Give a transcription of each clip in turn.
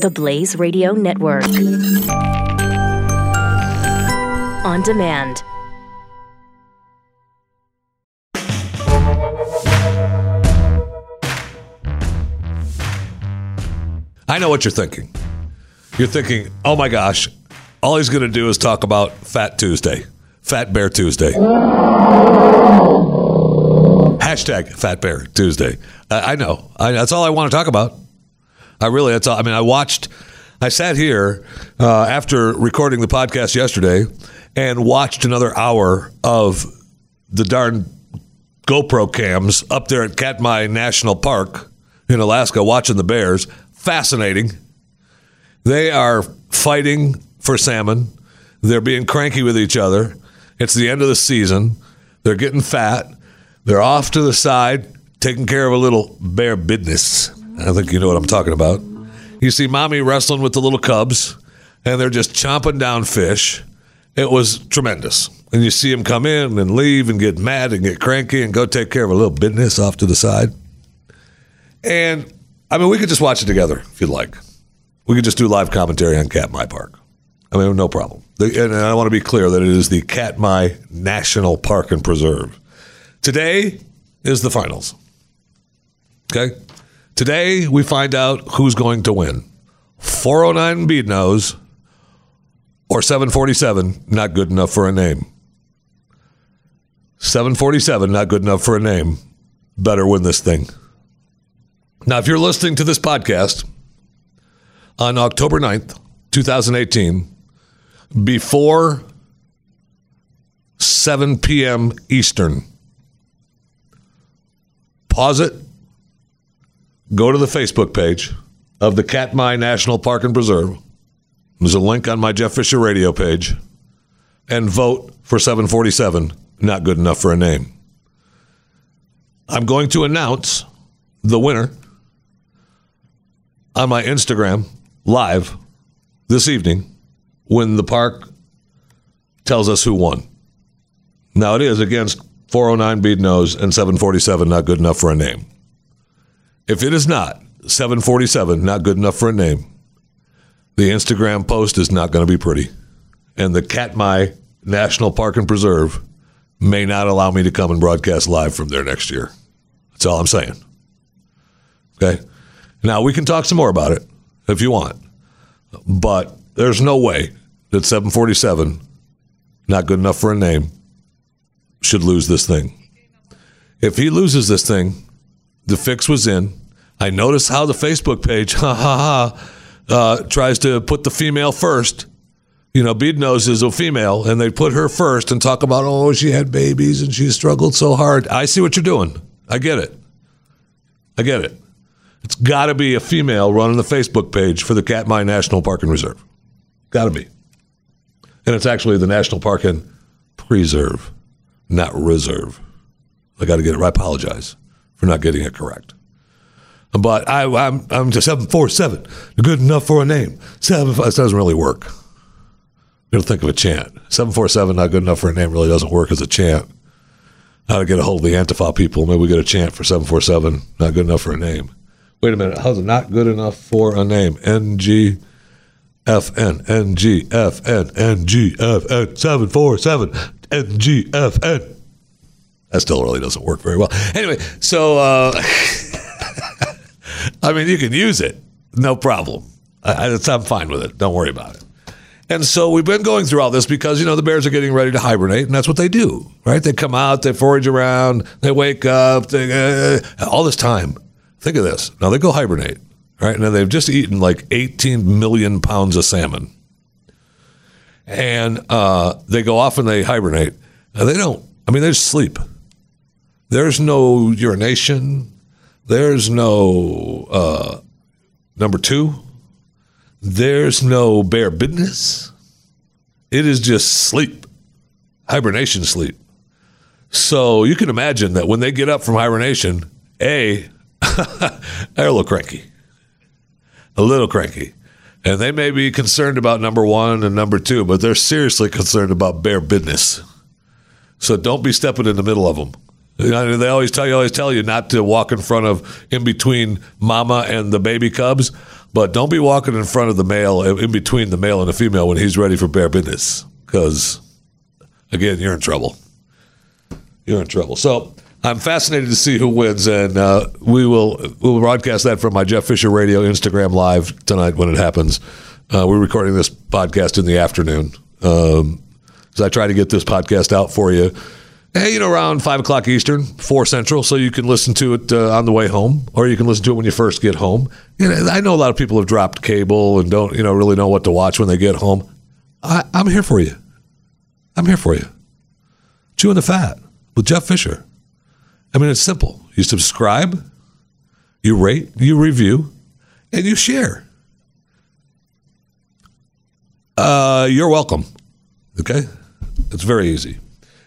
The Blaze Radio Network. On demand. I know what you're thinking. You're thinking, oh my gosh, all he's going to do is talk about Fat Tuesday, Fat Bear Tuesday. Hashtag Fat Bear Tuesday. I, I know. I, that's all I want to talk about. I really, that's all. I mean, I watched, I sat here uh, after recording the podcast yesterday and watched another hour of the darn GoPro cams up there at Katmai National Park in Alaska watching the bears. Fascinating. They are fighting for salmon. They're being cranky with each other. It's the end of the season. They're getting fat. They're off to the side, taking care of a little bear business. I think you know what I'm talking about. You see mommy wrestling with the little cubs, and they're just chomping down fish. It was tremendous. And you see them come in and leave and get mad and get cranky and go take care of a little business off to the side. And I mean, we could just watch it together if you'd like. We could just do live commentary on Cat Katmai Park. I mean, no problem. And I want to be clear that it is the Katmai National Park and Preserve. Today is the finals. Okay? Today we find out who's going to win. 409 Bead Nose or 747, not good enough for a name. 747, not good enough for a name. Better win this thing. Now, if you're listening to this podcast on October 9th, 2018, before 7 p.m. Eastern, pause it, go to the Facebook page of the Katmai National Park and Preserve. There's a link on my Jeff Fisher radio page and vote for 747, not good enough for a name. I'm going to announce the winner on my Instagram live this evening when the park tells us who won. Now it is against 409 Bead Nose and 747, not good enough for a name. If it is not 747, not good enough for a name, the Instagram post is not going to be pretty. And the Katmai National Park and Preserve may not allow me to come and broadcast live from there next year. That's all I'm saying. Okay. Now we can talk some more about it if you want, but there's no way that 747, not good enough for a name, should lose this thing. If he loses this thing, the fix was in. I noticed how the Facebook page, ha ha ha, uh, tries to put the female first. You know, Bead Nose is a female, and they put her first and talk about, oh, she had babies and she struggled so hard. I see what you're doing. I get it. I get it. It's got to be a female running the Facebook page for the Katmai National Park and Reserve. Got to be. And it's actually the National Park and Preserve, not Reserve. I got to get it right. I apologize for not getting it correct. But I, I'm I'm just seven four seven, good enough for a name. Seven five doesn't really work. You don't think of a chant. Seven four seven, not good enough for a name, really doesn't work as a chant. How to get a hold of the Antifa people? Maybe we get a chant for seven four seven, not good enough for a name. Wait a minute, how's it not good enough for a name? N G F N N G F N N That still really doesn't work very well. Anyway, so. Uh, I mean, you can use it, no problem. I, am fine with it. Don't worry about it. And so we've been going through all this because, you know, the bears are getting ready to hibernate, and that's what they do, right? They come out, they forage around, they wake up, they, uh, all this time. Think of this. Now they go hibernate, right? Now they've just eaten like 18 million pounds of salmon. And uh, they go off and they hibernate. Now they don't, I mean, they just sleep. There's no urination. There's no uh, number two. There's no bare business. It is just sleep, hibernation sleep. So you can imagine that when they get up from hibernation, A, they're a little cranky. A little cranky. And they may be concerned about number one and number two, but they're seriously concerned about bare business. So don't be stepping in the middle of them. You know, they always tell you, always tell you not to walk in front of, in between mama and the baby cubs. But don't be walking in front of the male, in between the male and the female when he's ready for bare business, because again, you're in trouble. You're in trouble. So I'm fascinated to see who wins, and uh, we will we will broadcast that from my Jeff Fisher Radio Instagram live tonight when it happens. Uh, we're recording this podcast in the afternoon, um, so I try to get this podcast out for you Hey, you know, around five o'clock Eastern, four Central, so you can listen to it uh, on the way home, or you can listen to it when you first get home. You know, I know a lot of people have dropped cable and don't, you know, really know what to watch when they get home. I, I'm here for you. I'm here for you. Chewing the fat with Jeff Fisher. I mean, it's simple. You subscribe, you rate, you review, and you share. Uh, you're welcome. Okay, it's very easy.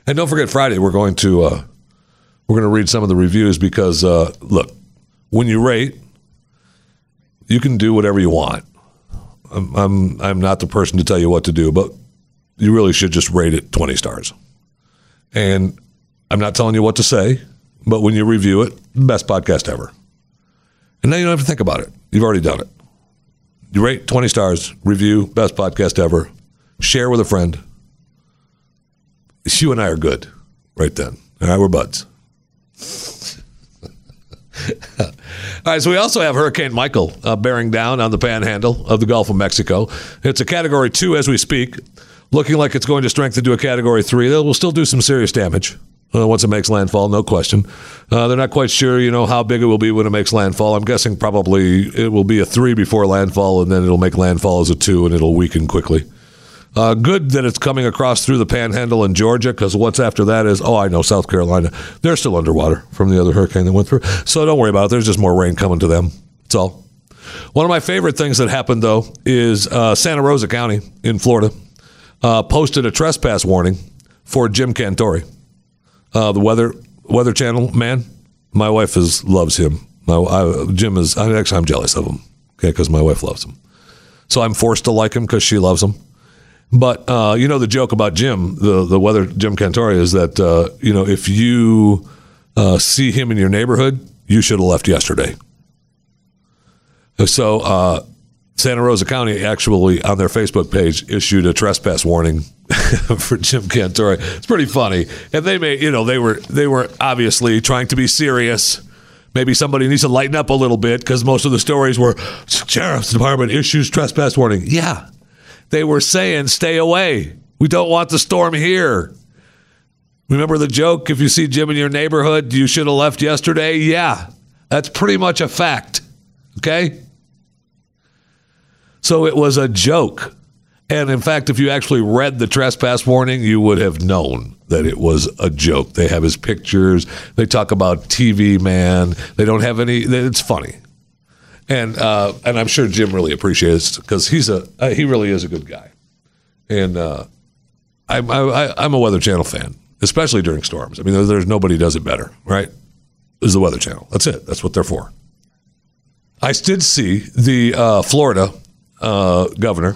And don't forget Friday we're going to uh, we're going to read some of the reviews because uh, look, when you rate, you can do whatever you want. I'm, I'm I'm not the person to tell you what to do, but you really should just rate it 20 stars. And I'm not telling you what to say, but when you review it, best podcast ever. And now you don't have to think about it. You've already done it. You rate 20 stars, review, best podcast ever, share with a friend you and I are good right then. All right, we're buds. All right, so we also have Hurricane Michael uh, bearing down on the panhandle of the Gulf of Mexico. It's a category two as we speak, looking like it's going to strengthen to a category three. That will still do some serious damage uh, once it makes landfall, no question. Uh, they're not quite sure, you know, how big it will be when it makes landfall. I'm guessing probably it will be a three before landfall, and then it'll make landfall as a two, and it'll weaken quickly. Uh, good that it's coming across through the panhandle in Georgia because what's after that is, oh, I know, South Carolina. They're still underwater from the other hurricane that went through. So don't worry about it. There's just more rain coming to them. That's all. One of my favorite things that happened, though, is uh, Santa Rosa County in Florida uh, posted a trespass warning for Jim Cantore, uh, the Weather Weather Channel man. My wife is loves him. My I, Jim is actually I'm jealous of him, okay, because my wife loves him. So I'm forced to like him because she loves him. But uh, you know the joke about Jim, the the weather Jim Cantore is that uh, you know if you uh, see him in your neighborhood, you should have left yesterday. So uh, Santa Rosa County actually on their Facebook page issued a trespass warning for Jim Cantore. It's pretty funny, and they may you know they were they were obviously trying to be serious. Maybe somebody needs to lighten up a little bit because most of the stories were sheriff's department issues trespass warning. Yeah, they were saying, stay away. We don't want the storm here. Remember the joke? If you see Jim in your neighborhood, you should have left yesterday. Yeah, that's pretty much a fact. Okay? So it was a joke. And in fact, if you actually read the trespass warning, you would have known that it was a joke. They have his pictures. They talk about TV man. They don't have any. It's funny and uh, and I'm sure Jim really appreciates because he's a uh, he really is a good guy, and uh, I'm I, I'm a Weather Channel fan, especially during storms. I mean, there's, nobody does it better, right? Is the Weather Channel? That's it. That's what they're for. I did see the uh, Florida uh, governor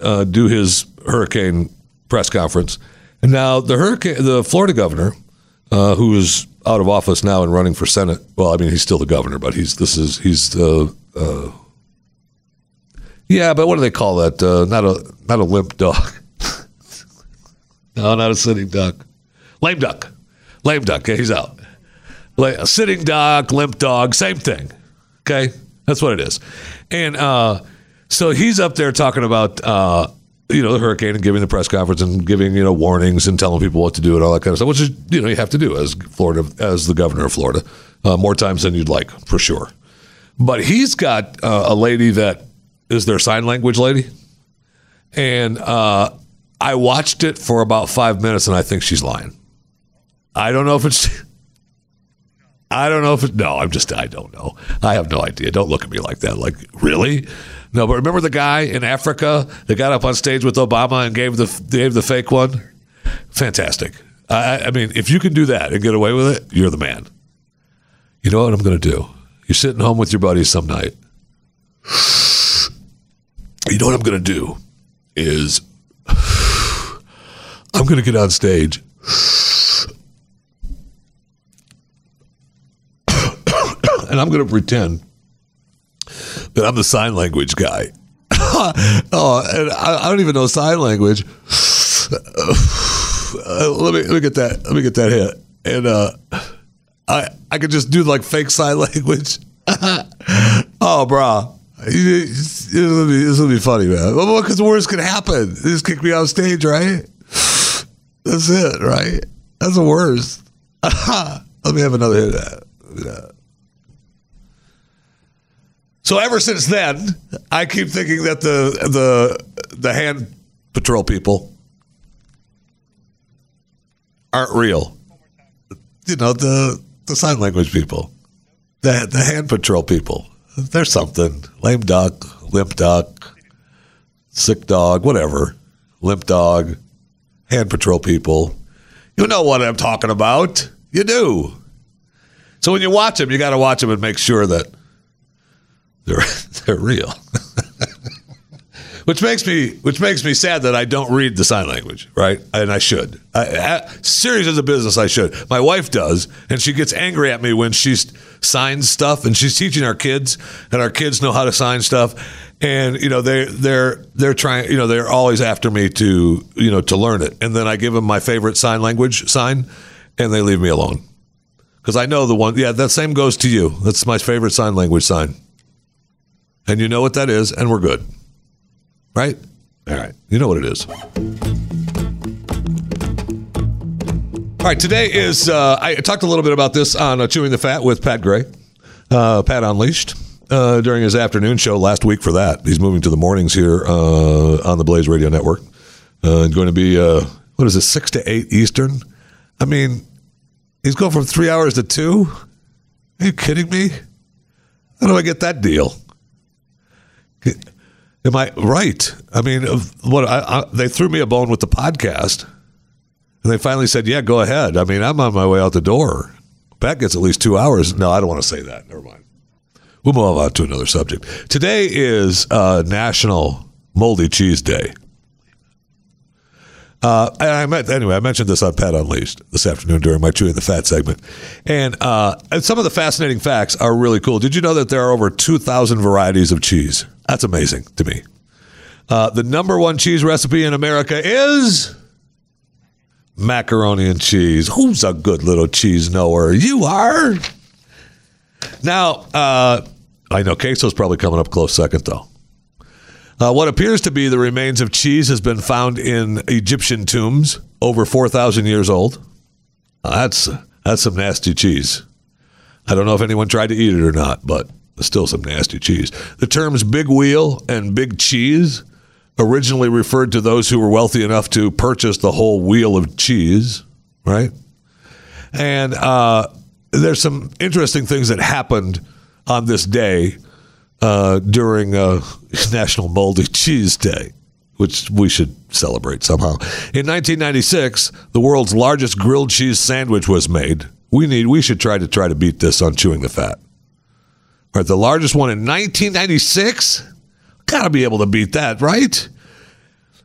uh, do his hurricane press conference, and now the hurricane the Florida governor, who is out of office now and running for Senate. Well, I mean, he's still the governor, but he's this is he's the uh, yeah. But what do they call that? Uh, not a not a limp duck. no, not a sitting duck. Lame duck. Lame duck. Okay, he's out. A sitting duck, limp dog, same thing. Okay, that's what it is. And uh, so he's up there talking about uh, you know, the hurricane and giving the press conference and giving, you know, warnings and telling people what to do and all that kind of stuff, which is, you know, you have to do as Florida, as the governor of Florida, uh, more times than you'd like, for sure. But he's got uh, a lady that is their sign language lady. And uh, I watched it for about five minutes and I think she's lying. I don't know if it's. I don't know if it. No, I'm just. I don't know. I have no idea. Don't look at me like that. Like, really? No, but remember the guy in Africa that got up on stage with Obama and gave the gave the fake one? Fantastic. I, I mean, if you can do that and get away with it, you're the man. You know what I'm going to do? You're sitting home with your buddies some night. You know what I'm going to do is I'm going to get on stage and I'm going to pretend and I'm the sign language guy. oh, and I, I, don't even know sign language. Uh, let me let me get that let me get that hit, and uh, I I could just do like fake sign language. oh, bro. This will be, will be funny, man. Because the worst could happen. They just kick me off stage, right? That's it, right? That's the worst. Let me have another hit of that. So ever since then, I keep thinking that the the the hand patrol people aren't real. You know the the sign language people, the the hand patrol people. There's something lame duck, limp duck, sick dog, whatever, limp dog, hand patrol people. You know what I'm talking about. You do. So when you watch them, you got to watch them and make sure that they're they're real. which makes me which makes me sad that I don't read the sign language, right? And I should. I, I, serious as a business, I should. My wife does, and she gets angry at me when she signs stuff, and she's teaching our kids, and our kids know how to sign stuff, and you know they they're they're trying, you know, they're always after me to you know to learn it, and then I give them my favorite sign language sign, and they leave me alone because I know the one. Yeah, that same goes to you. That's my favorite sign language sign, and you know what that is, and we're good. Right? All right. You know what it is. All right. Today is, uh, I talked a little bit about this on uh, Chewing the Fat with Pat Gray, uh, Pat Unleashed. Uh, during his afternoon show last week for that. He's moving to the mornings here uh, on the Blaze Radio Network. Uh, going to be, what is it, 6 to 8 Eastern? I mean, he's going from three hours to two? Are you kidding me? How do I get that deal? Am I right? I mean, what I, I, they threw me a bone with the podcast, and they finally said, "Yeah, go ahead." I mean, I'm on my way out the door. Pat gets at least two hours. No, I don't want to say that. Never mind. We'll move on to another subject. Today is uh, National Moldy Cheese Day. Uh, I met, anyway, I mentioned this on Pat Unleashed this afternoon during my Chewing the Fat segment. And, uh, and some of the fascinating facts are really cool. Did you know that there are over 2,000 varieties of cheese? That's amazing to me. Uh, the number one cheese recipe in America is macaroni and cheese. Who's a good little cheese knower? You are. Now, uh, I know queso's probably coming up close second, though. Uh, what appears to be the remains of cheese has been found in Egyptian tombs, over 4,000 years old. Uh, that's that's some nasty cheese. I don't know if anyone tried to eat it or not, but still some nasty cheese. The terms big wheel and big cheese originally referred to those who were wealthy enough to purchase the whole wheel of cheese, right? And uh, there's some interesting things that happened on this day uh, during uh, National Moldy Cheese Day, which we should celebrate somehow. In 1996, the world's largest grilled cheese sandwich was made. We need we should try to try to beat this on chewing the fat. All right, the largest one in 1996. Got to be able to beat that, right?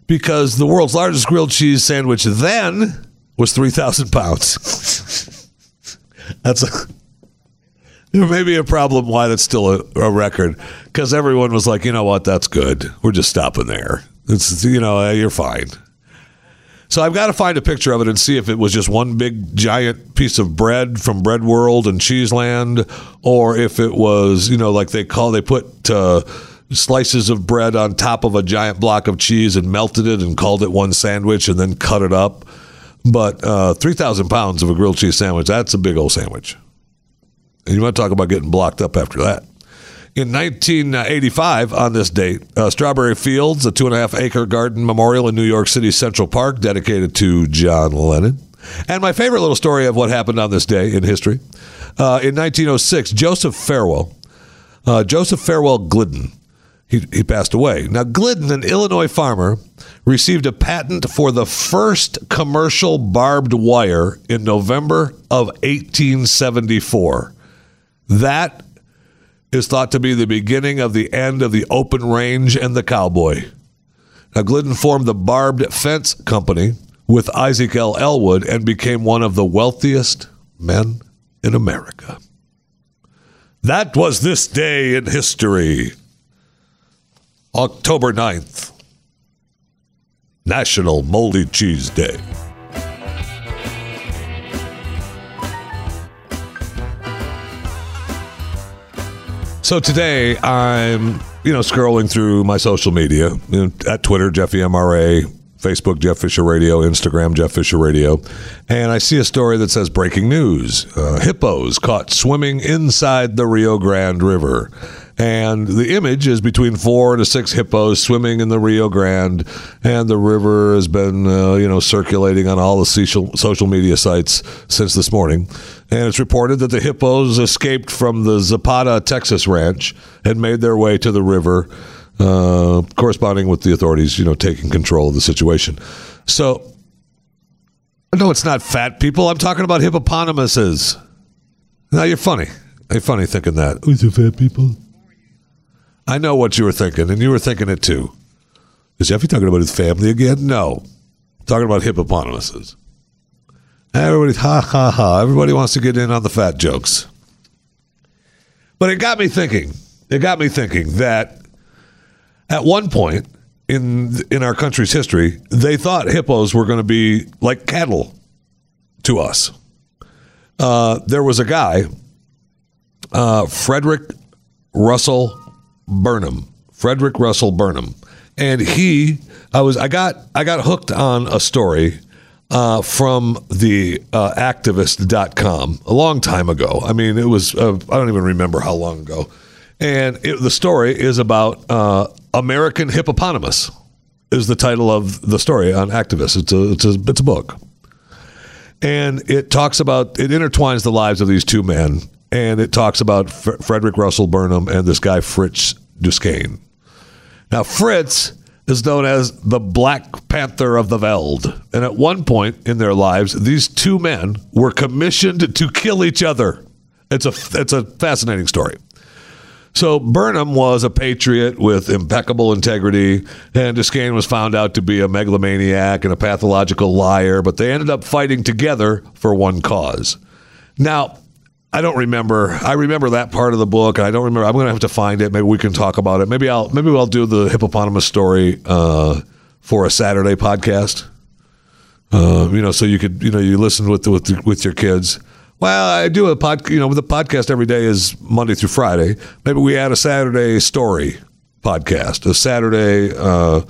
Because the world's largest grilled cheese sandwich then was 3,000 pounds. That's a there may be a problem why that's still a, a record because everyone was like, you know what, that's good. We're just stopping there. It's you know you're fine. So I've got to find a picture of it and see if it was just one big giant piece of bread from Bread World and Cheeseland, or if it was you know like they call they put. Uh, slices of bread on top of a giant block of cheese and melted it and called it one sandwich and then cut it up. But uh, 3,000 pounds of a grilled cheese sandwich, that's a big old sandwich. And you want to talk about getting blocked up after that. In 1985, on this date, uh, Strawberry Fields, a two and a half acre garden memorial in New York City Central Park, dedicated to John Lennon. And my favorite little story of what happened on this day in history uh, in 1906, Joseph Farwell, uh, Joseph Farwell Glidden, he, he passed away. Now, Glidden, an Illinois farmer, received a patent for the first commercial barbed wire in November of 1874. That is thought to be the beginning of the end of the open range and the cowboy. Now, Glidden formed the Barbed Fence Company with Isaac L. Ellwood and became one of the wealthiest men in America. That was this day in history. October 9th, National Moldy Cheese Day. So today I'm, you know, scrolling through my social media you know, at Twitter, Jeffy MRA, Facebook, Jeff Fisher Radio, Instagram, Jeff Fisher Radio, and I see a story that says breaking news: uh, hippos caught swimming inside the Rio Grande River. And the image is between four to six hippos swimming in the Rio Grande, and the river has been, uh, you know, circulating on all the social social media sites since this morning. And it's reported that the hippos escaped from the Zapata, Texas ranch and made their way to the river, uh, corresponding with the authorities, you know, taking control of the situation. So, no, it's not fat people. I'm talking about hippopotamuses. Now you're funny. You're funny thinking that. Who's it's fat people. I know what you were thinking, and you were thinking it too. Is Jeffy talking about his family again? No. talking about hippopotamuses. Everybody, ha ha ha. Everybody wants to get in on the fat jokes. But it got me thinking. It got me thinking that at one point in in our country's history, they thought hippos were going to be like cattle to us. Uh, there was a guy, uh, Frederick Russell Burnham, Frederick Russell Burnham, and he, I was, I got, I got hooked on a story uh, from the uh, atavist.com a long time ago. I mean, it was, uh, I don't even remember how long ago. And it, the story is about uh, American hippopotamus, is the title of the story on Atavist. It's a, it's a, it's a book. And it talks about, it intertwines the lives of these two men. And it talks about F- Frederick Russell Burnham and this guy, Fritz Duquesne. Now, Fritz is known as the Black Panther of the Veld. And at one point in their lives, these two men were commissioned to kill each other. It's a, it's a fascinating story. So Burnham was a patriot with impeccable integrity, and Duquesne was found out to be a megalomaniac and a pathological liar, but they ended up fighting together for one cause. Now, I don't remember. I remember that part of the book. I don't remember. I'm going to have to find it. Maybe we can talk about it. Maybe I'll maybe I'll do the hippopotamus story uh, for a Saturday podcast. Uh, you know, so you could you know you listen with with with your kids. Well, I do a pod. You know, with the podcast every day is Monday through Friday. Maybe we add a Saturday story podcast, a Saturday. Uh,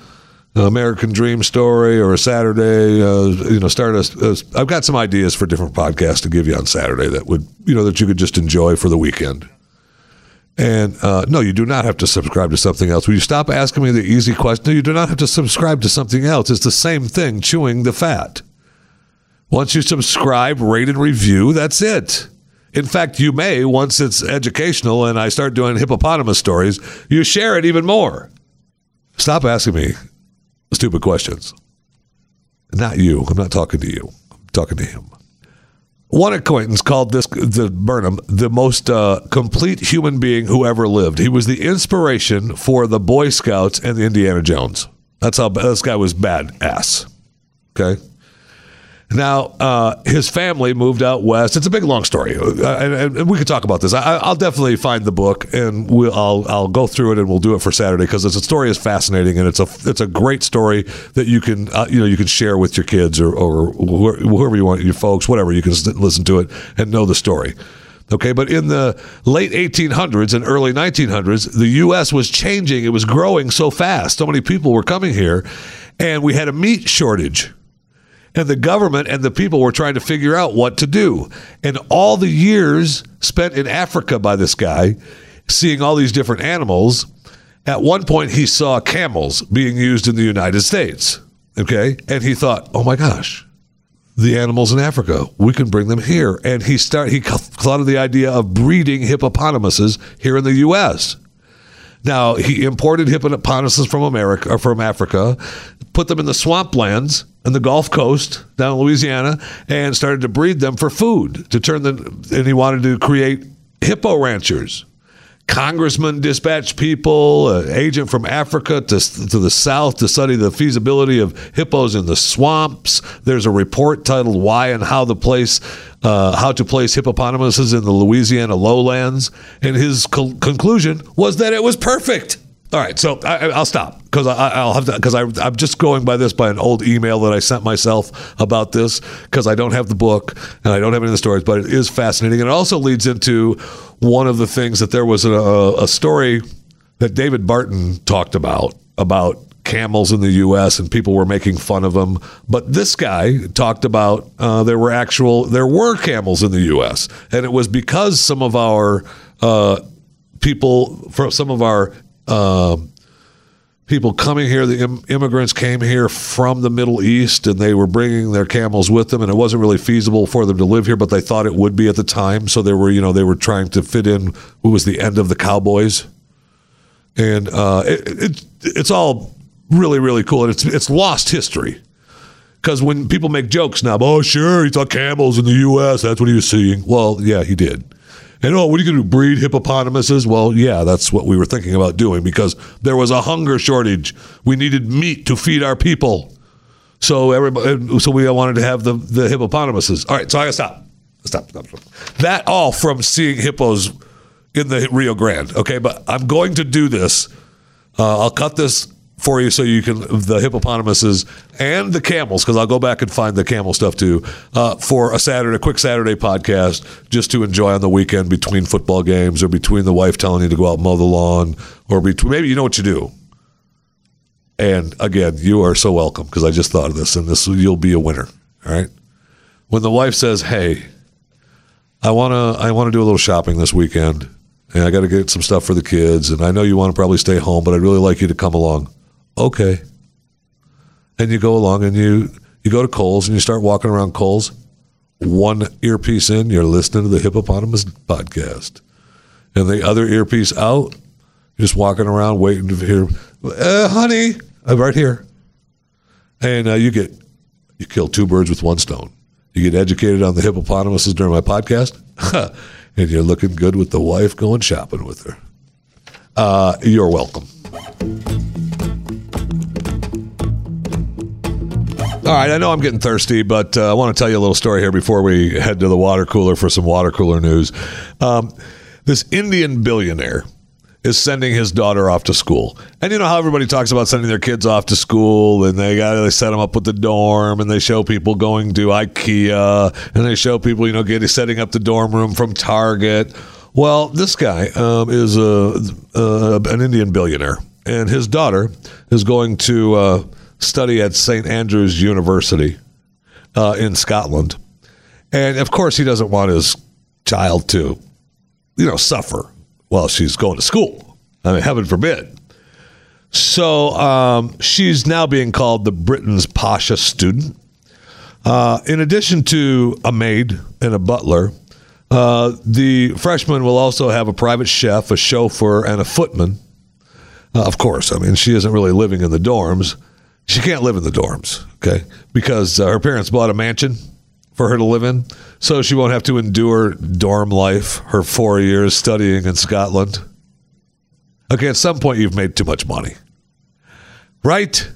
American Dream story or a Saturday, uh, you know, start a, a. I've got some ideas for different podcasts to give you on Saturday that would, you know, that you could just enjoy for the weekend. And uh, no, you do not have to subscribe to something else. Will you stop asking me the easy question? No, you do not have to subscribe to something else. It's the same thing, chewing the fat. Once you subscribe, rate, and review, that's it. In fact, you may, once it's educational and I start doing hippopotamus stories, you share it even more. Stop asking me stupid questions. Not you. I'm not talking to you. I'm talking to him. One acquaintance called this the Burnham the most uh, complete human being who ever lived. He was the inspiration for the Boy Scouts and the Indiana Jones. That's how this guy was badass. Okay. Now, uh, his family moved out west. It's a big, long story, uh, and, and we could talk about this. I, will definitely find the book, and we'll, I'll I'll go through it, and we'll do it for Saturday because the story is fascinating, and it's a it's a great story that you can uh, you know you can share with your kids or or whoever you want, your folks, whatever. You can listen to it and know the story. Okay, but in the late 1800s and early 1900s, the U.S. was changing. It was growing so fast. So many people were coming here, and we had a meat shortage and the government and the people were trying to figure out what to do. And all the years spent in Africa by this guy, seeing all these different animals, at one point he saw camels being used in the United States. Okay. And he thought, oh my gosh, the animals in Africa, we can bring them here. And he start he thought of the idea of breeding hippopotamuses here in the U.S. Now he imported hippopotamuses from America or from Africa, put them in the swamplands and the Gulf Coast down in Louisiana, and started to breed them for food to turn them. And he wanted to create hippo ranchers. Congressman dispatched people, an agent from Africa to, to the south to study the feasibility of hippos in the swamps. There's a report titled "Why and How the Place, uh, How to Place Hippopotamuses in the Louisiana Lowlands," and his co- conclusion was that it was perfect. All right, so I, I'll stop because I'll have because I'm just going by this by an old email that I sent myself about this because I don't have the book and I don't have any of the stories, but it is fascinating and it also leads into one of the things that there was a, a story that David Barton talked about about camels in the U.S. and people were making fun of them. But this guy talked about uh, there were actual there were camels in the U.S. and it was because some of our uh, people, from some of our uh, people coming here, the Im- immigrants came here from the Middle East and they were bringing their camels with them, and it wasn't really feasible for them to live here, but they thought it would be at the time. So they were, you know, they were trying to fit in. Who was the end of the cowboys? And uh, it, it, it's all really, really cool, and it's it's lost history because when people make jokes now, oh sure, he saw camels in the U.S. That's what he was seeing. Well, yeah, he did. And oh, what are you going to do? Breed hippopotamuses? Well, yeah, that's what we were thinking about doing because there was a hunger shortage. We needed meat to feed our people. So everybody, so we wanted to have the the hippopotamuses. All right, so I gotta stop. Stop, stop, stop. That all from seeing hippos in the Rio Grande. Okay, but I'm going to do this. Uh, I'll cut this for you so you can the hippopotamuses and the camels because I'll go back and find the camel stuff too uh, for a Saturday, a quick Saturday podcast just to enjoy on the weekend between football games or between the wife telling you to go out and mow the lawn or between maybe you know what you do. And again, you are so welcome because I just thought of this and this you'll be a winner. All right. When the wife says, "Hey, I wanna I wanna do a little shopping this weekend." And I got to get some stuff for the kids, and I know you want to probably stay home, but I'd really like you to come along okay. And you go along and you you go to Kohl's and you start walking around Kohl's. One earpiece in, you're listening to the Hippopotamus podcast, and the other earpiece out, just walking around waiting to hear, uh, "Honey, I'm right here," and uh, you get you kill two birds with one stone. You get educated on the hippopotamuses during my podcast, and you're looking good with the wife going shopping with her. Uh, you're welcome. All right, I know I'm getting thirsty, but uh, I want to tell you a little story here before we head to the water cooler for some water cooler news. Um, this Indian billionaire is sending his daughter off to school, and you know how everybody talks about sending their kids off to school, and they got they set them up with the dorm, and they show people going to IKEA, and they show people you know getting setting up the dorm room from Target. Well, this guy um, is a, uh, an Indian billionaire, and his daughter is going to. Uh, study at St. Andrews University uh, in Scotland. And of course, he doesn't want his child to, you know, suffer while she's going to school. I mean, heaven forbid. So um, she's now being called the Britain's Pasha student. Uh, in addition to a maid and a butler, uh, the freshman will also have a private chef, a chauffeur, and a footman. Uh, of course, I mean, she isn't really living in the dorms. She can't live in the dorms, okay? Because uh, her parents bought a mansion for her to live in, so she won't have to endure dorm life, her four years studying in Scotland. Okay, at some point you've made too much money. Right?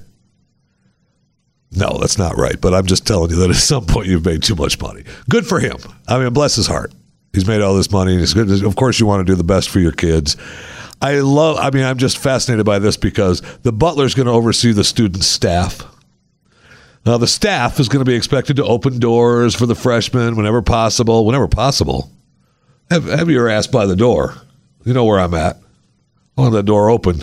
No, that's not right, but I'm just telling you that at some point you've made too much money. Good for him. I mean, bless his heart. He's made all this money. He's good. Of course, you want to do the best for your kids. I love, I mean, I'm just fascinated by this because the butler is going to oversee the student staff. Now, the staff is going to be expected to open doors for the freshmen whenever possible. Whenever possible. Have, have your ass by the door. You know where I'm at. I want that door open.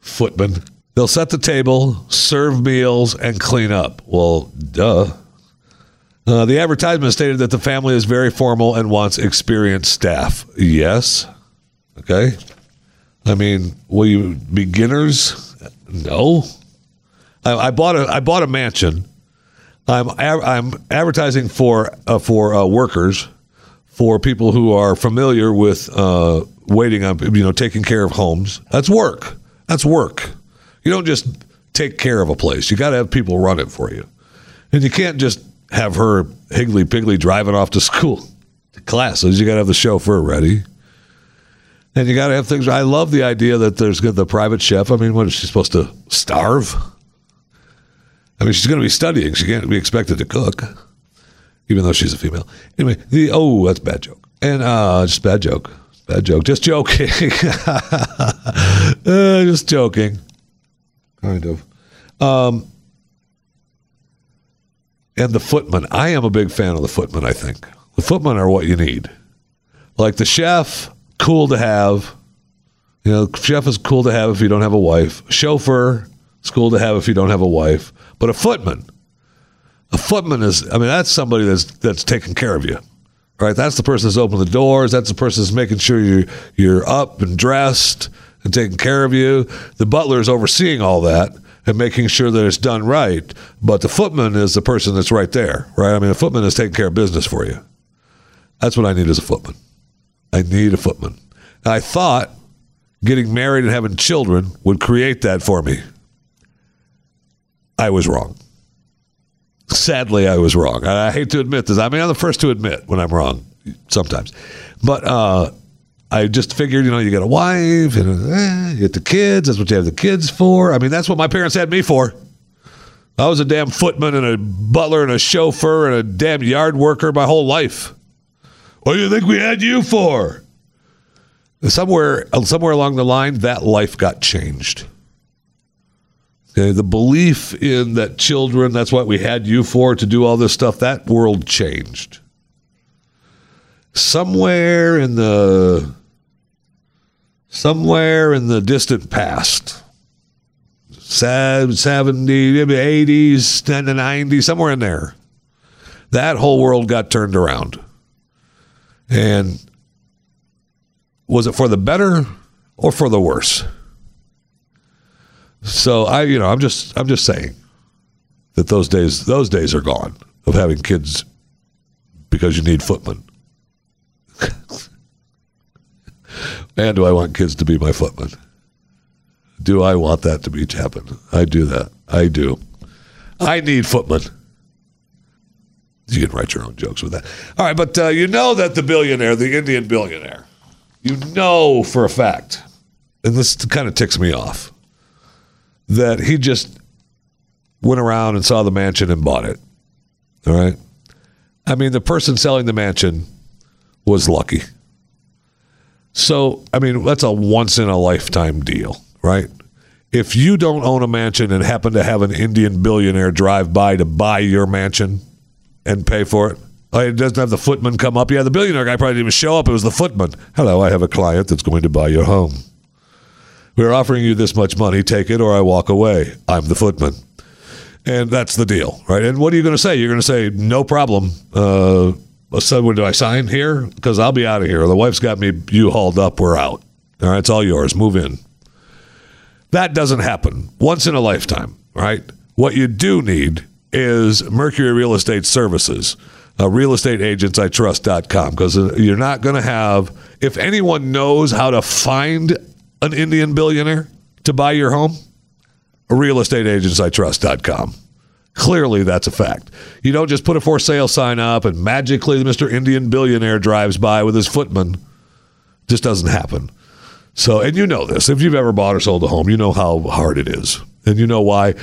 Footman. They'll set the table, serve meals, and clean up. Well, duh. Uh, the advertisement stated that the family is very formal and wants experienced staff. Yes. Okay. I mean, will you beginners? No. I, I bought a I bought a mansion. I'm I'm advertising for uh, for uh, workers, for people who are familiar with uh, waiting on you know taking care of homes. That's work. That's work. You don't just take care of a place. You got to have people run it for you, and you can't just have her higgly piggly driving off to school to classes. You got to have the chauffeur ready. And you got to have things. I love the idea that there's the private chef. I mean, what is she supposed to starve? I mean, she's going to be studying. She can't be expected to cook, even though she's a female. Anyway, the oh, that's a bad joke, and uh, just bad joke. Bad joke. Just joking. uh, just joking. Kind of. Um, and the footman. I am a big fan of the footman, I think. The footmen are what you need. Like the chef, cool to have. You know, chef is cool to have if you don't have a wife. Chauffeur, it's cool to have if you don't have a wife. But a footman, a footman is, I mean, that's somebody that's that's taking care of you, right? That's the person that's opening the doors. That's the person that's making sure you're you're up and dressed and taking care of you. The butler is overseeing all that and making sure that it's done right. But the footman is the person that's right there, right? I mean, a footman is taking care of business for you. That's what I need as a footman. I need a footman. I thought getting married and having children would create that for me. I was wrong. Sadly, I was wrong. I hate to admit this. I mean, I'm the first to admit when I'm wrong sometimes. But uh, I just figured, you know, you get a wife and eh, you get the kids. That's what you have the kids for. I mean, that's what my parents had me for. I was a damn footman and a butler and a chauffeur and a damn yard worker my whole life. What do you think we had you for? Somewhere, somewhere along the line, that life got changed. Okay, the belief in that children, that's what we had you for to do all this stuff, that world changed. Somewhere in the somewhere in the distant past, 70, 80s, 10 to 90s, somewhere in there, that whole world got turned around. And was it for the better or for the worse? So I, you know, I'm just, I'm just saying that those days, those days are gone of having kids because you need footmen. and do I want kids to be my footmen? Do I want that to be happen? I do that. I do. I need footmen. You can write your own jokes with that. All right, but uh, you know that the billionaire, the Indian billionaire, you know for a fact, and this kind of ticks me off, that he just went around and saw the mansion and bought it. All right. I mean, the person selling the mansion was lucky. So, I mean, that's a once in a lifetime deal, right? If you don't own a mansion and happen to have an Indian billionaire drive by to buy your mansion and pay for it, like, it doesn't have the footman come up. Yeah, the billionaire guy probably didn't even show up. It was the footman. Hello, I have a client that's going to buy your home. We're offering you this much money. Take it or I walk away. I'm the footman. And that's the deal, right? And what are you going to say? You're going to say, no problem. Uh, so when do I sign here? Because I'll be out of here. The wife's got me you hauled up. We're out. All right, it's all yours. Move in. That doesn't happen once in a lifetime, right? What you do need is Mercury Real Estate Services, uh, realestateagentsitrust.com, because you're not going to have, if anyone knows how to find an Indian billionaire to buy your home, realestateagentsitrust.com. Clearly, that's a fact. You don't just put a for sale sign up and magically Mr. Indian billionaire drives by with his footman. Just doesn't happen. So, and you know this. If you've ever bought or sold a home, you know how hard it is. And you know why.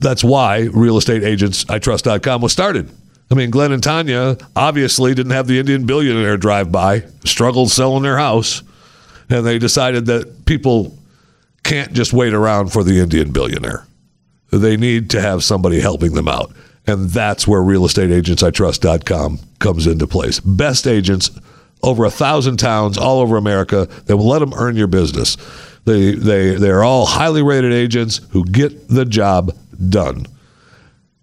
That's why realestateagentsitrust.com was started. I mean, Glenn and Tanya obviously didn't have the Indian billionaire drive by, struggled selling their house, and they decided that people can't just wait around for the Indian billionaire. They need to have somebody helping them out. And that's where realestateagentsitrust.com comes into place. Best agents, over a thousand towns all over America that will let them earn your business. They, they, they're all highly rated agents who get the job done.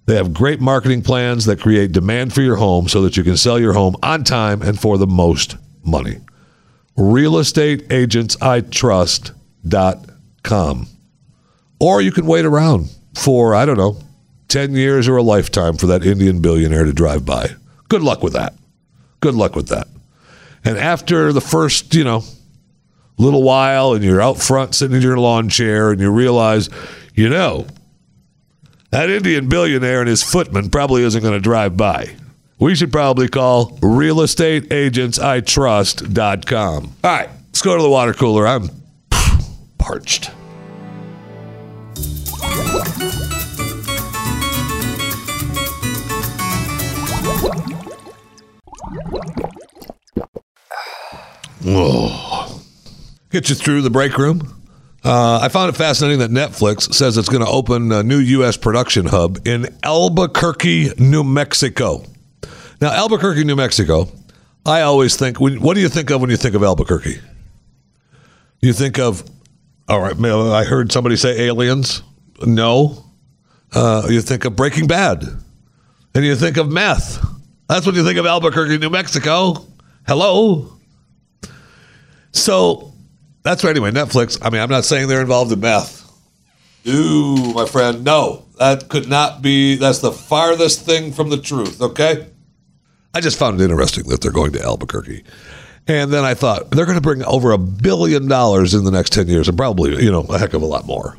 They have great marketing plans that create demand for your home so that you can sell your home on time and for the most money. RealestateAgentsITrust.com. Or you can wait around for, I don't know, 10 years or a lifetime for that Indian billionaire to drive by. Good luck with that. Good luck with that. And after the first, you know, little while and you're out front sitting in your lawn chair and you realize, you know, that Indian billionaire and his footman probably isn't going to drive by. We should probably call realestateagentsitrust.com. All right, let's go to the water cooler. I'm parched. Oh. Get you through the break room. Uh, I found it fascinating that Netflix says it's going to open a new U.S. production hub in Albuquerque, New Mexico. Now, Albuquerque, New Mexico, I always think, what do you think of when you think of Albuquerque? You think of, all right, I heard somebody say aliens. No. Uh, you think of Breaking Bad. And you think of meth. That's what you think of Albuquerque, New Mexico. Hello. So that's right. Anyway, Netflix. I mean, I'm not saying they're involved in meth. Ooh, my friend. No, that could not be. That's the farthest thing from the truth. Okay. I just found it interesting that they're going to Albuquerque. And then I thought they're going to bring over a billion dollars in the next 10 years and probably, you know, a heck of a lot more.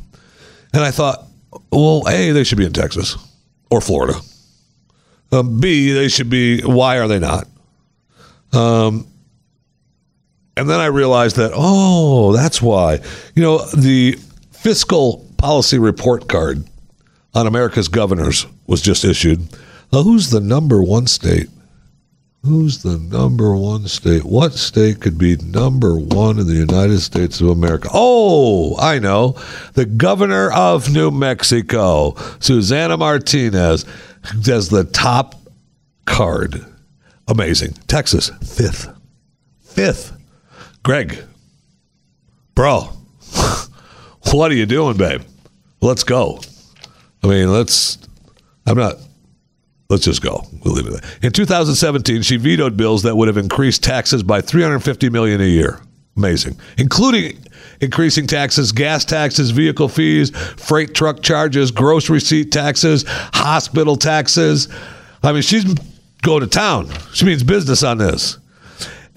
And I thought, well, A, they should be in Texas or Florida. Um, B, they should be, why are they not? Um, and then I realized that, oh, that's why. You know, the fiscal policy report card on America's governors was just issued. Now, who's the number one state Who's the number one state? What state could be number one in the United States of America? Oh, I know. The governor of New Mexico, Susana Martinez, has the top card. Amazing. Texas, fifth. Fifth. Greg, bro, what are you doing, babe? Let's go. I mean, let's. I'm not Let's just go. We'll leave it there. In 2017, she vetoed bills that would have increased taxes by 350 million a year. Amazing, including increasing taxes, gas taxes, vehicle fees, freight truck charges, gross receipt taxes, hospital taxes. I mean, she's going to town. She means business on this.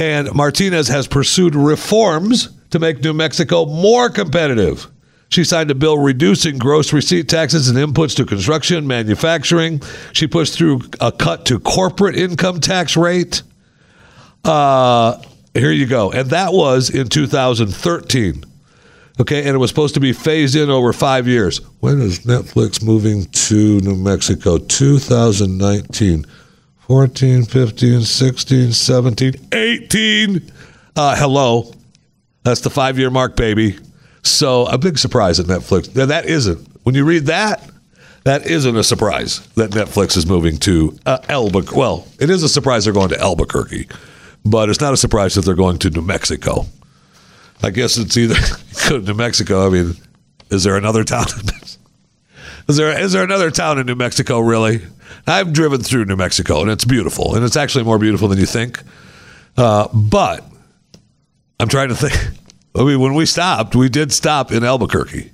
And Martinez has pursued reforms to make New Mexico more competitive. She signed a bill reducing gross receipt taxes and inputs to construction, manufacturing. She pushed through a cut to corporate income tax rate. Uh, here you go. And that was in 2013. Okay, and it was supposed to be phased in over five years. When is Netflix moving to New Mexico? 2019. 14, 15, 16, 17, 18. Uh, hello. That's the five year mark, baby. So a big surprise at Netflix. Now, that isn't. When you read that, that isn't a surprise that Netflix is moving to uh, Albuquerque. Well, it is a surprise they're going to Albuquerque, but it's not a surprise that they're going to New Mexico. I guess it's either New Mexico. I mean, is there another town? Is there is there another town in New Mexico? Really? I've driven through New Mexico, and it's beautiful, and it's actually more beautiful than you think. Uh, but I'm trying to think. I mean, when we stopped, we did stop in Albuquerque.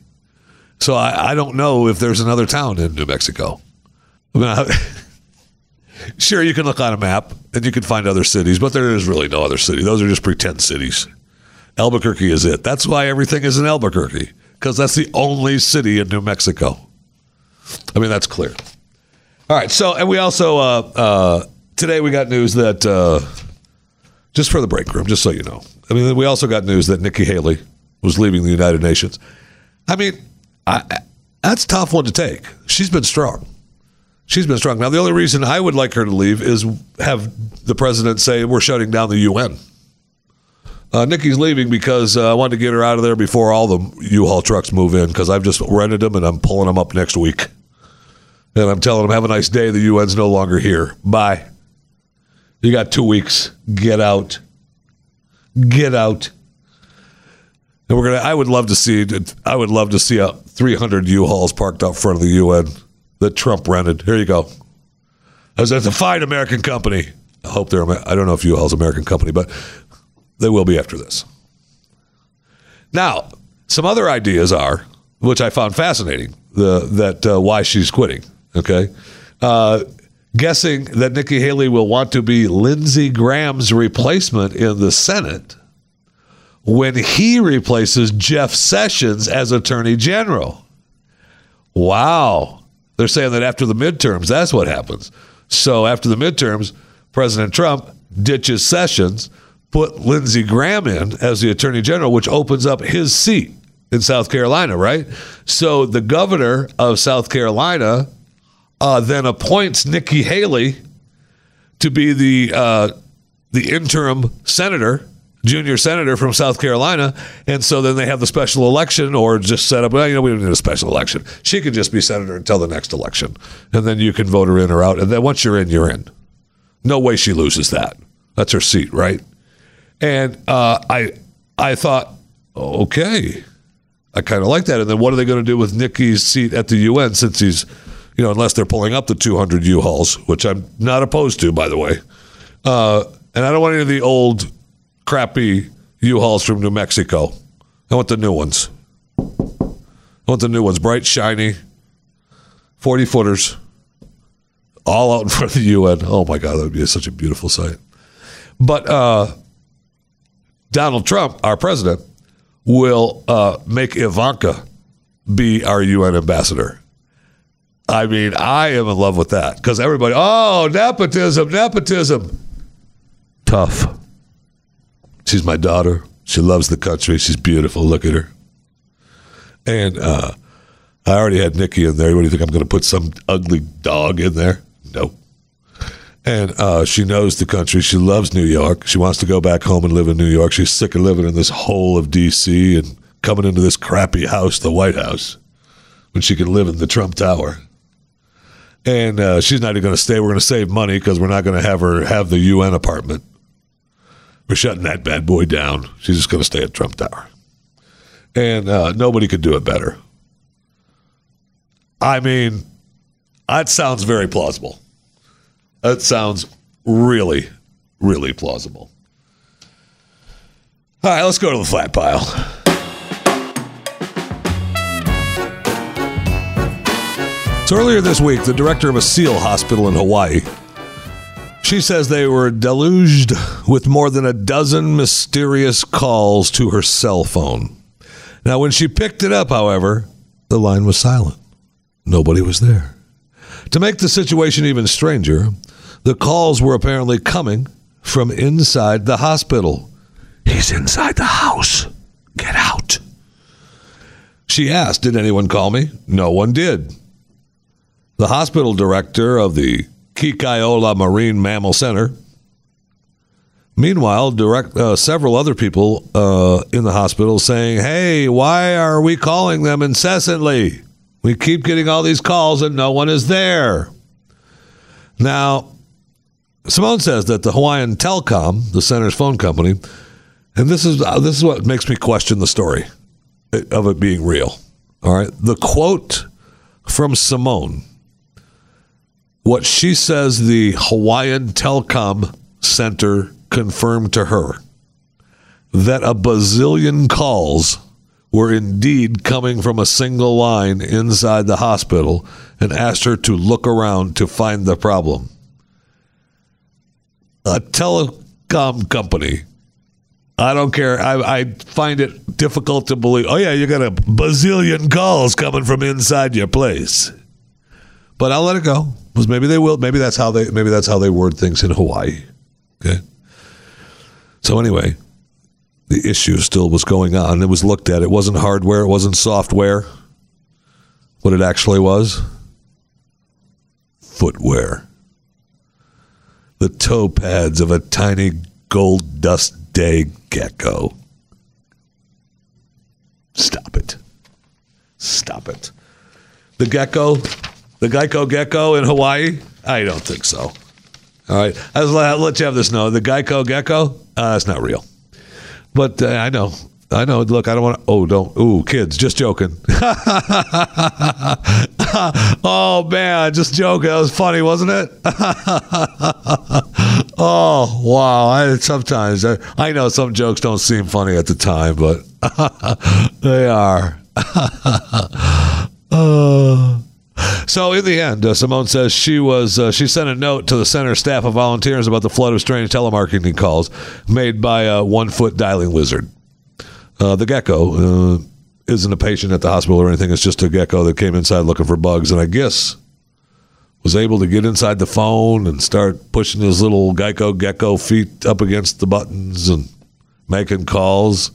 So I, I don't know if there's another town in New Mexico. I mean, I, sure, you can look on a map and you can find other cities, but there is really no other city. Those are just pretend cities. Albuquerque is it. That's why everything is in Albuquerque, because that's the only city in New Mexico. I mean, that's clear. All right. So, and we also, uh, uh, today we got news that, uh, just for the break room, just so you know, I mean, we also got news that Nikki Haley was leaving the United Nations. I mean, I, that's a tough one to take. She's been strong. She's been strong. Now, the only reason I would like her to leave is have the president say we're shutting down the UN. Uh, Nikki's leaving because uh, I wanted to get her out of there before all the U-Haul trucks move in because I've just rented them and I'm pulling them up next week. And I'm telling them, have a nice day. The UN's no longer here. Bye. You got two weeks. Get out. Get out. And we're gonna. I would love to see. I would love to see a 300 U-Hauls parked out front of the UN that Trump rented. Here you go. That's a fine American company. I hope they're. I don't know if U-Haul's American company, but they will be after this. Now, some other ideas are, which I found fascinating, the that uh, why she's quitting. Okay, uh, guessing that Nikki Haley will want to be Lindsey Graham's replacement in the Senate when he replaces Jeff Sessions as Attorney General. Wow. They're saying that after the midterms, that's what happens. So after the midterms, President Trump ditches Sessions, put Lindsey Graham in as the Attorney General, which opens up his seat in South Carolina, right? So the governor of South Carolina uh, then appoints Nikki Haley to be the uh, the interim senator junior senator from South Carolina, and so then they have the special election, or just set up. Well, you know, we don't need a special election. She could just be senator until the next election, and then you can vote her in or out. And then once you're in, you're in. No way she loses that. That's her seat, right? And uh, I, I thought, okay, I kind of like that. And then what are they going to do with Nikki's seat at the UN since he's, you know, unless they're pulling up the 200 U-Hauls, which I'm not opposed to, by the way. Uh, and I don't want any of the old crappy U-Hauls from New Mexico. I want the new ones. I want the new ones, bright, shiny, 40 footers, all out in front of the UN. Oh my God, that would be such a beautiful sight. But uh, Donald Trump, our president, will uh, make Ivanka be our UN ambassador. I mean, I am in love with that because everybody, oh, nepotism, nepotism. Tough. She's my daughter. She loves the country. She's beautiful. Look at her. And uh, I already had Nikki in there. What do you think? I'm going to put some ugly dog in there? Nope. And uh, she knows the country. She loves New York. She wants to go back home and live in New York. She's sick of living in this hole of D.C. and coming into this crappy house, the White House, when she can live in the Trump Tower. And uh, she's not even going to stay. We're going to save money because we're not going to have her have the UN apartment. We're shutting that bad boy down. She's just going to stay at Trump Tower. And uh, nobody could do it better. I mean, that sounds very plausible. That sounds really, really plausible. All right, let's go to the flat pile. So earlier this week, the director of a SEAL hospital in Hawaii, she says they were deluged with more than a dozen mysterious calls to her cell phone. Now, when she picked it up, however, the line was silent. Nobody was there. To make the situation even stranger, the calls were apparently coming from inside the hospital. He's inside the house. Get out. She asked, Did anyone call me? No one did. The hospital director of the Ke Kai Ola Marine Mammal Center. Meanwhile, direct uh, several other people uh, in the hospital saying, "Hey, why are we calling them incessantly? We keep getting all these calls and no one is there." Now, Simone says that the Hawaiian Telcom, the center's phone company, and this is uh, this is what makes me question the story of it being real. All right, the quote from Simone what she says the Hawaiian Telecom Center confirmed to her that a bazillion calls were indeed coming from a single line inside the hospital and asked her to look around to find the problem. A telecom company. I don't care. I, I find it difficult to believe. Oh, yeah, you got a bazillion calls coming from inside your place. But I'll let it go was maybe they will. Maybe that's how they. Maybe that's how they word things in Hawaii. Okay. So anyway, the issue still was going on. It was looked at. It wasn't hardware. It wasn't software. What it actually was. Footwear. The toe pads of a tiny gold dust day gecko. Stop it. Stop it. The gecko the Geico Gecko in Hawaii? I don't think so. All right. I'll let you have this No, The Geico Gecko? Uh, that's not real. But uh, I know. I know. Look, I don't want to. Oh, don't. Ooh, kids, just joking. oh, man, just joking. That was funny, wasn't it? oh, wow. I, sometimes, I, I know some jokes don't seem funny at the time, but they are. uh, so in the end, uh, Simone says she was uh, she sent a note to the center staff of volunteers about the flood of strange telemarketing calls made by a one foot dialing lizard. Uh, the gecko uh, isn't a patient at the hospital or anything. It's just a gecko that came inside looking for bugs, and I guess was able to get inside the phone and start pushing his little Geico gecko feet up against the buttons and making calls.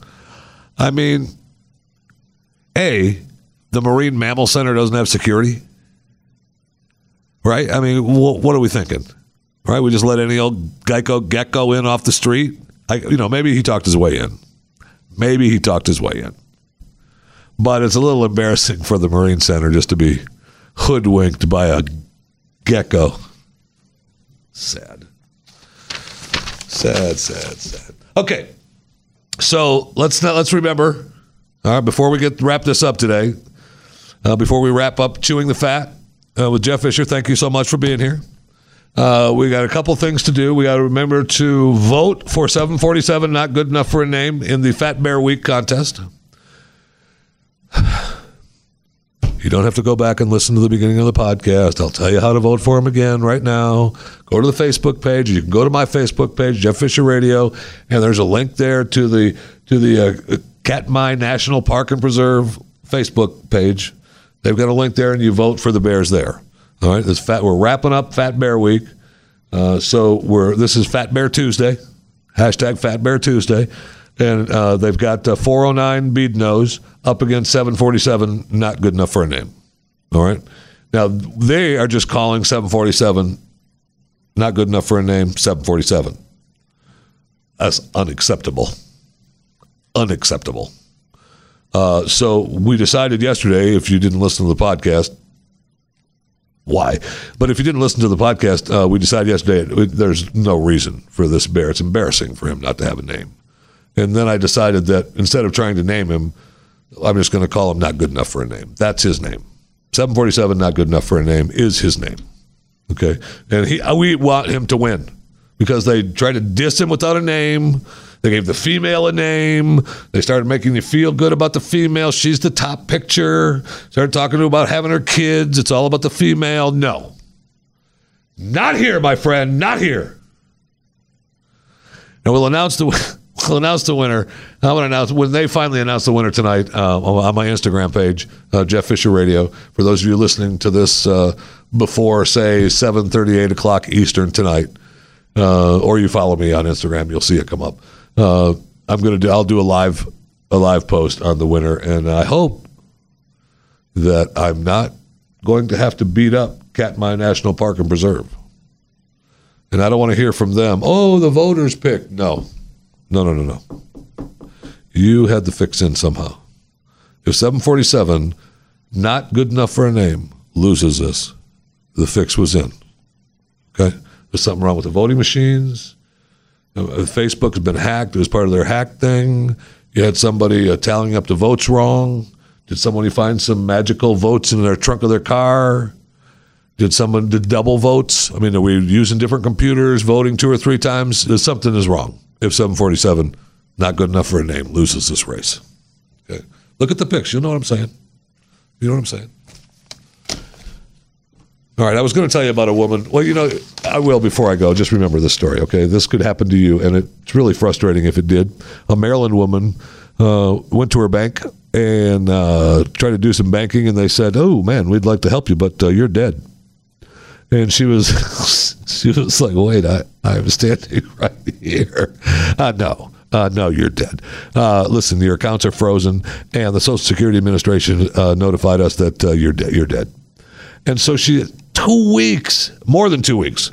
I mean, a the Marine Mammal Center doesn't have security right? I mean, wh- what are we thinking? Right? We just let any old Geico gecko in off the street? I, you know, maybe he talked his way in. Maybe he talked his way in. But it's a little embarrassing for the Marine Center just to be hoodwinked by a gecko. Sad. Sad, sad, sad. Okay. So let's not, let's remember. All right, before we get wrap this up today, uh, before we wrap up chewing the fat uh, with Jeff Fisher, thank you so much for being here. Uh, we got a couple things to do. We got to remember to vote for 747, not good enough for a name, in the Fat Bear Week contest. You don't have to go back and listen to the beginning of the podcast. I'll tell you how to vote for him again right now. Go to the Facebook page. You can go to my Facebook page, Jeff Fisher Radio, and there's a link there to the to the uh, Katmai National Park and Preserve Facebook page. They've got a link there, and you vote for the Bears there. All right, fat. We're wrapping up Fat Bear Week, uh, so we're this is Fat Bear Tuesday, hashtag Fat Bear Tuesday, and uh, they've got uh, 409 Bead Nose up against 747. Not good enough for a name. All right, now they are just calling 747 not good enough for a name. 747. That's unacceptable. Unacceptable. Uh, so we decided yesterday, if you didn't listen to the podcast, why? But if you didn't listen to the podcast, uh, we decided yesterday there's no reason for this bear. It's embarrassing for him not to have a name. And then I decided that instead of trying to name him, I'm just going to call him not good enough for a name. That's his name. 747, not good enough for a name, is his name. Okay. And he, we want him to win because they tried to diss him without a name. They gave the female a name. They started making you feel good about the female. She's the top picture. Started talking to about having her kids. It's all about the female. No. Not here, my friend. Not here. And we'll announce the we'll announce the winner. I'm to announce when they finally announce the winner tonight uh, on my Instagram page, uh, Jeff Fisher Radio. For those of you listening to this uh, before, say, seven thirty, eight o'clock Eastern tonight, uh, or you follow me on Instagram, you'll see it come up. Uh, I'm to do. I'll do a live a live post on the winner, and I hope that I'm not going to have to beat up Katmai National Park and Preserve. And I don't want to hear from them. Oh, the voters picked. No, no, no, no, no. You had the fix in somehow. If 747, not good enough for a name, loses this, the fix was in. Okay? There's something wrong with the voting machines. Uh, Facebook has been hacked. It was part of their hack thing. You had somebody uh, tallying up the votes wrong. Did somebody find some magical votes in their trunk of their car? Did someone did double votes? I mean, are we using different computers, voting two or three times? Something is wrong. If 747, not good enough for a name, loses this race. Okay. Look at the pics. You know what I'm saying? You know what I'm saying? All right, I was going to tell you about a woman. Well, you know, I will before I go. Just remember this story, okay? This could happen to you, and it's really frustrating if it did. A Maryland woman uh, went to her bank and uh, tried to do some banking, and they said, "Oh man, we'd like to help you, but uh, you're dead." And she was, she was like, "Wait, I, I'm standing right here." Uh, no, uh, no, you're dead. Uh, listen, your accounts are frozen, and the Social Security Administration uh, notified us that uh, you're dead. You're dead. And so she, two weeks, more than two weeks,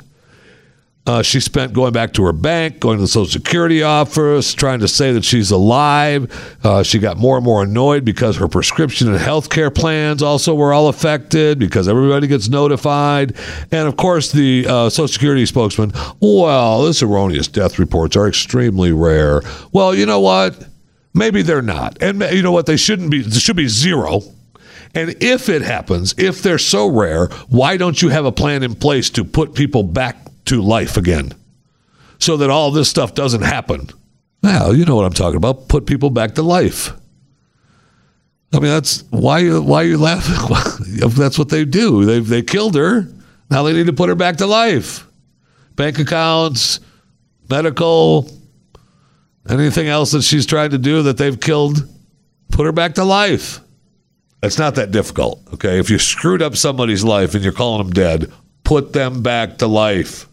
uh, she spent going back to her bank, going to the Social Security office, trying to say that she's alive. Uh, she got more and more annoyed because her prescription and health care plans also were all affected because everybody gets notified. And of course, the uh, Social Security spokesman, well, this erroneous death reports are extremely rare. Well, you know what? Maybe they're not. And you know what? They shouldn't be, there should be zero. And if it happens, if they're so rare, why don't you have a plan in place to put people back to life again so that all this stuff doesn't happen? Well, you know what I'm talking about. Put people back to life. I mean, that's why why you laughing. that's what they do. They they killed her. Now they need to put her back to life. Bank accounts, medical, anything else that she's tried to do that they've killed, put her back to life. It's not that difficult, okay? If you screwed up somebody's life and you're calling them dead, put them back to life.